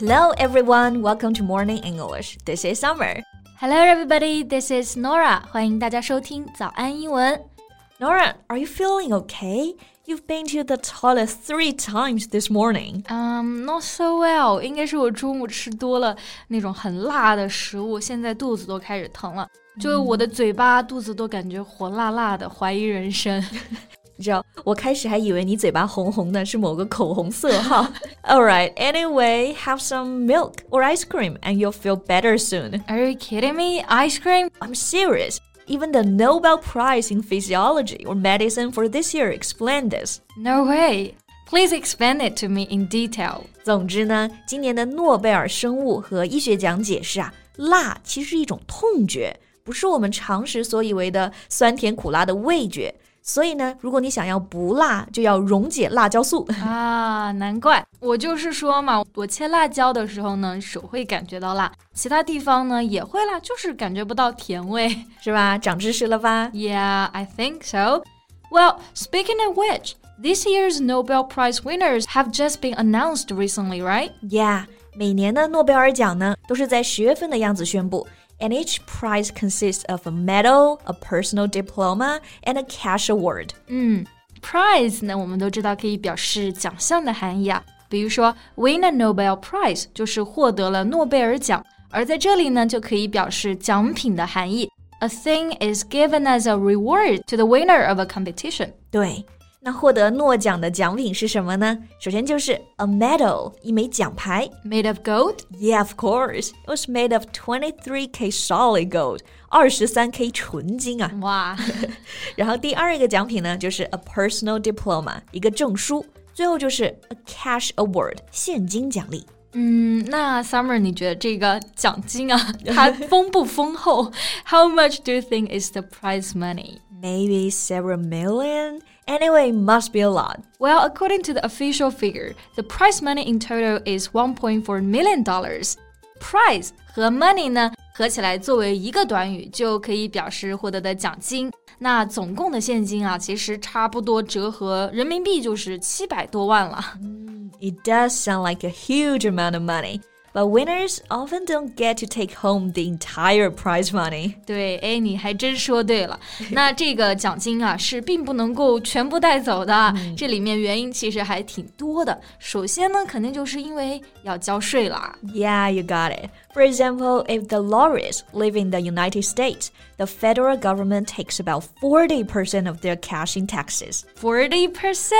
Hello, everyone. Welcome to Morning English. This is Summer. Hello, everybody. This is Norah. 欢迎大家收听早安英文。Norah, are you feeling okay? You've been to the toilet three times this morning. Um, not so well. 应该是我中午吃多了那种很辣的食物，现在肚子都开始疼了。就我的嘴巴、肚子都感觉火辣辣的，怀疑人生。你知道，我开始还以为你嘴巴红红的是某个口红色号。All right, anyway, have some milk or ice cream and you'll feel better soon. Are you kidding me? Ice cream? I'm serious. Even the Nobel Prize in Physiology or Medicine for this year explained this. No way. Please explain it to me in detail. 总之呢，今年的诺贝尔生物和医学奖解释啊，辣其实是一种痛觉，不是我们常识所以为的酸甜苦辣的味觉。 所以呢，如果你想要不辣，就要溶解辣椒素啊！难怪我就是说嘛，我切辣椒的时候呢，手会感觉到辣，其他地方呢也会辣，就是感觉不到甜味，是吧？长知识了吧？Yeah, I think so. Well, speaking of which, this year's Nobel Prize winners have just been announced recently, right? Yeah，每年的诺贝尔奖呢，都是在十月份的样子宣布。 and each prize consists of a medal, a personal diploma, and a cash award. 嗯，prize 呢，我们都知道可以表示奖项的含义啊。比如说，win a Nobel Prize 就是获得了诺贝尔奖，而在这里呢，就可以表示奖品的含义。A thing is given as a reward to the winner of a competition. 对。 那获得诺奖的奖品是什么呢？首先就是 a medal，一枚奖牌，made of gold. Yeah, of course. It was made of 23k solid gold，二十三 k 纯金啊！哇！然后第二个奖品呢，就是 a personal diploma，一个证书。最后就是 a cash award，现金奖励。嗯，那 Summer，你觉得这个奖金啊，它丰不丰厚？How much do you think is the prize money? Maybe several million. Anyway, must be a lot. Well, according to the official figure, the prize money in total is 1.4 million dollars. Prize 和 money 呢合起来作为一个短语，就可以表示获得的奖金。那总共的现金啊，其实差不多折合人民币就是七百多万了。It does sound like a huge amount of money. But winners often don't get to take home the entire prize money. 对，哎，你还真说对了。那这个奖金啊，是并不能够全部带走的。这里面原因其实还挺多的。首先呢，肯定就是因为要交税啦。Yeah, you got it. For example, if the laureates live in the United States, the federal government takes about 40% of their cash in taxes. 40%?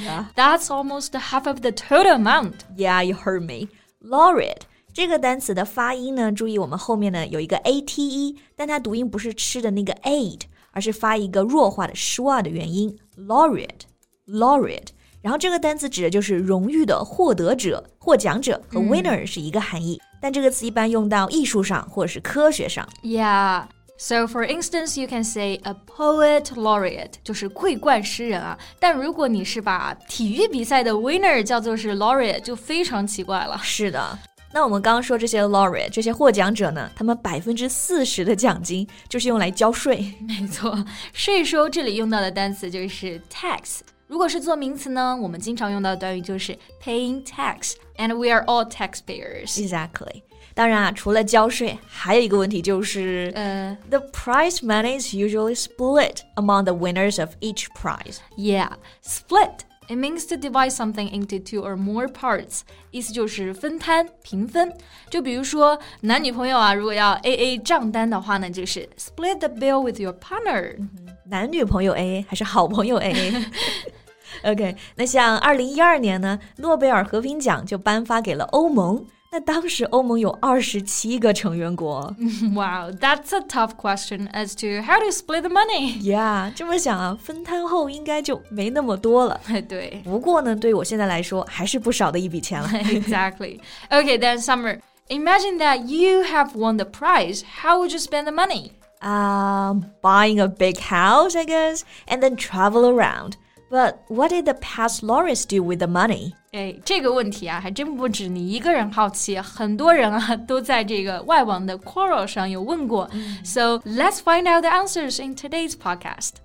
Yeah. That's almost half of the total amount. Yeah, you heard me. Laureate 这个单词的发音呢，注意我们后面呢有一个 a t e，但它读音不是吃的那个 aid，而是发一个弱化的 schwa 的元音 laureate，laureate。然后这个单词指的就是荣誉的获得者、获奖者，和 winner 是一个含义。但这个词一般用到艺术上或者是科学上。Yeah。So, for instance, you can say a poet laureate，就是桂冠诗人啊。但如果你是把体育比赛的 winner 叫做是 laureate，就非常奇怪了。是的，那我们刚刚说这些 laureate 这些获奖者呢，他们百分之四十的奖金就是用来交税。没错，税收这里用到的单词就是 tax。如果是做名词呢，我们经常用到的短语就是 paying tax，and we are all taxpayers. Exactly. 当然啊，除了交税，还有一个问题就是，呃、uh,，the prize money is usually split among the winners of each prize. Yeah, split. It means to divide something into two or more parts，意思就是分摊、平分。就比如说男女朋友啊，如果要 A A 账单的话呢，就是 split the bill with your partner。男女朋友 A A 还是好朋友 A A？OK，那像二零一二年呢，诺贝尔和平奖就颁发给了欧盟。 那当时欧盟有二十七个成员国。Wow, that's a tough question as to how to split the money. Yeah，这么想啊，分摊后应该就没那么多了。对，不过呢，对我现在来说还是不少的一笔钱了。exactly. Okay, then Summer, imagine that you have won the prize. How would you spend the money? Um, buying a big house, I guess, and then travel around. But what did the past laureates do with the money? 哎，这个问题啊，还真不止你一个人好奇，很多人啊都在这个外网的 let's find out the answers in today's podcast.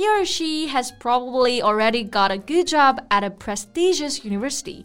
he or she has probably already got a good job at a prestigious university.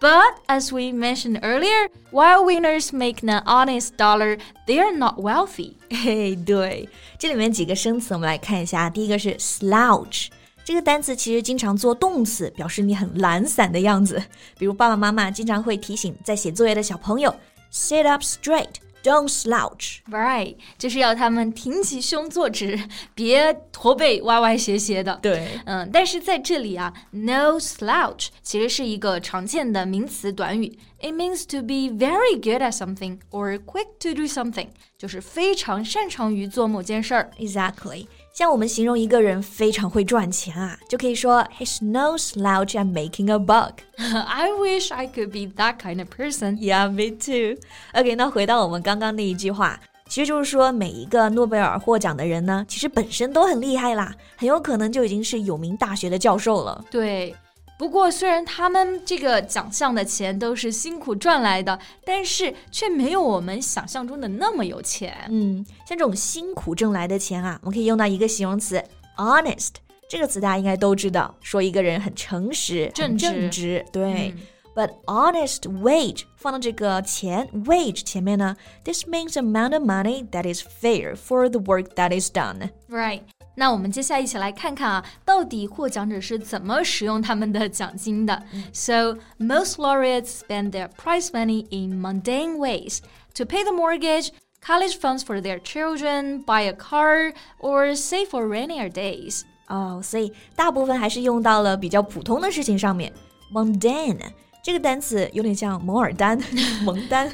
But as we mentioned earlier, while winners make an honest dollar, they are not wealthy. 嘿，对，这里面几个生词我们来看一下。第一个是 slouch，这个单词其实经常做动词，表示你很懒散的样子。比如爸爸妈妈经常会提醒在写作业的小朋友 sit up straight。 don't slouch. Right，就是要他们挺起胸坐直，别驼背歪歪斜斜的。对，嗯，但是在这里啊，no slouch 其实是一个常见的名词短语。It means to be very good at something or quick to do something，就是非常擅长于做某件事儿。Exactly。 像我们形容一个人非常会赚钱啊，就可以说 He's no slouch at making a buck. I wish I could be that kind of person. Yeah, me too. OK，那回到我们刚刚那一句话，其实就是说每一个诺贝尔获奖的人呢，其实本身都很厉害啦，很有可能就已经是有名大学的教授了。对。不过，虽然他们这个奖项的钱都是辛苦赚来的，但是却没有我们想象中的那么有钱。嗯，像这种辛苦挣来的钱啊，我们可以用到一个形容词 honest 这个词，大家应该都知道，说一个人很诚实、正直。对，But honest wage 放到这个钱 wage 前面呢，this means amount of money that is fair for the work that is done. Right. 那我们接下来一起来看看啊，到底获奖者是怎么使用他们的奖金的。So most laureates spend their prize money in mundane ways to pay the mortgage. College funds for their children, buy a car, or save for rainier days. 哦，所以大部分还是用到了比较普通的事情上面。Mundane 这个单词有点像摩尔丹、蒙丹，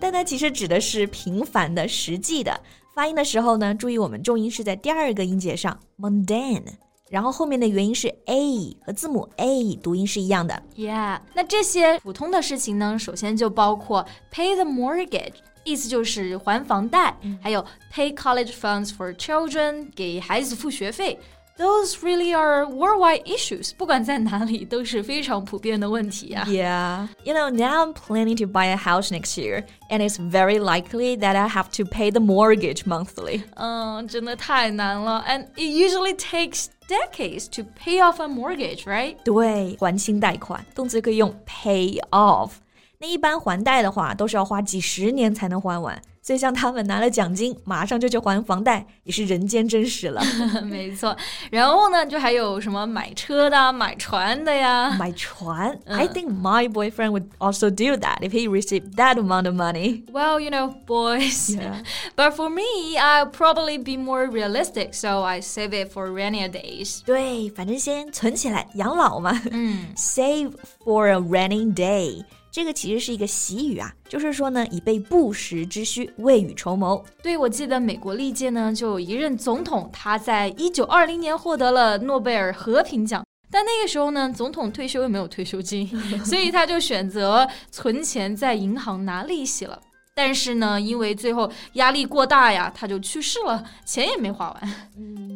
但它其实指的是平凡的、实际的。 发音的时候呢，注意我们重音是在第二个音节上，mundane，然后后面的元音是 a 和字母 a 读音是一样的。Yeah，那这些普通的事情呢，首先就包括 pay the mortgage，意思就是还房贷，还有 pay college funds for children，给孩子付学费。those really are worldwide issues. 不管在哪里都是非常普遍的问题啊。Yeah, you know, now I'm planning to buy a house next year, and it's very likely that I have to pay the mortgage monthly. 嗯，真的太难了，and it usually takes decades to pay off a mortgage, right? 对，还清贷款，动词可以用 pay off。那一般还贷的话，都是要花几十年才能还完。 所以像他们拿了奖金，马上就去还房贷，也是人间真实了。没错。然后呢，就还有什么买车的、买船的呀？买船、嗯、？I think my boyfriend would also do that if he received that amount of money. Well, you know, boys. Yeah. But for me, I'll probably be more realistic, so I save it for rainy days. 对，反正先存起来养老嘛。嗯，save for a rainy day。这个其实是一个习语啊，就是说呢，以备不时之需，未雨绸缪。对，我记得美国历届呢，就有一任总统，他在一九二零年获得了诺贝尔和平奖，但那个时候呢，总统退休又没有退休金，所以他就选择存钱在银行拿利息了。但是呢，因为最后压力过大呀，他就去世了，钱也没花完。嗯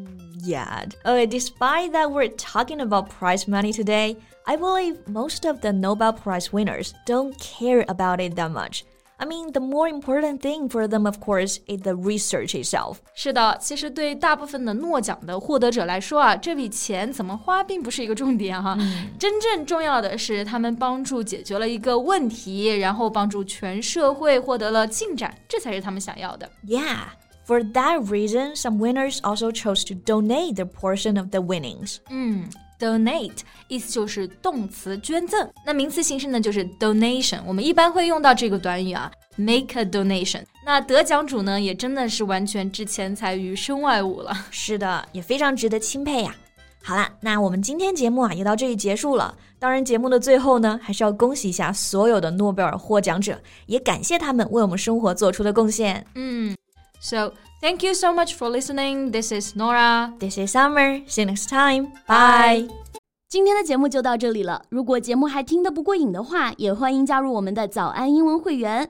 ，Yeah. Okay, despite that, we're talking about prize money today. I believe most of the Nobel Prize winners don't care about it that much. I mean, the more important thing for them, of course, is the research itself. 是的，其实对大部分的诺奖的获得者来说啊，这笔钱怎么花并不是一个重点哈、啊嗯。真正重要的是，他们帮助解决了一个问题，然后帮助全社会获得了进展，这才是他们想要的。Yeah. For that reason, some winners also chose to donate their portion of the winnings. 嗯。donate 意思就是动词捐赠，那名词形式呢就是 donation。我们一般会用到这个短语啊，make a donation。那得奖主呢也真的是完全置钱财于身外物了。是的，也非常值得钦佩呀。好啦，那我们今天节目啊也到这里结束了。当然，节目的最后呢，还是要恭喜一下所有的诺贝尔获奖者，也感谢他们为我们生活做出的贡献。嗯。So, thank you so much for listening. This is Norah. This is Summer. See you next time. Bye. 今天的节目就到这里了。如果节目还听得不过瘾的话，也欢迎加入我们的早安英文会员。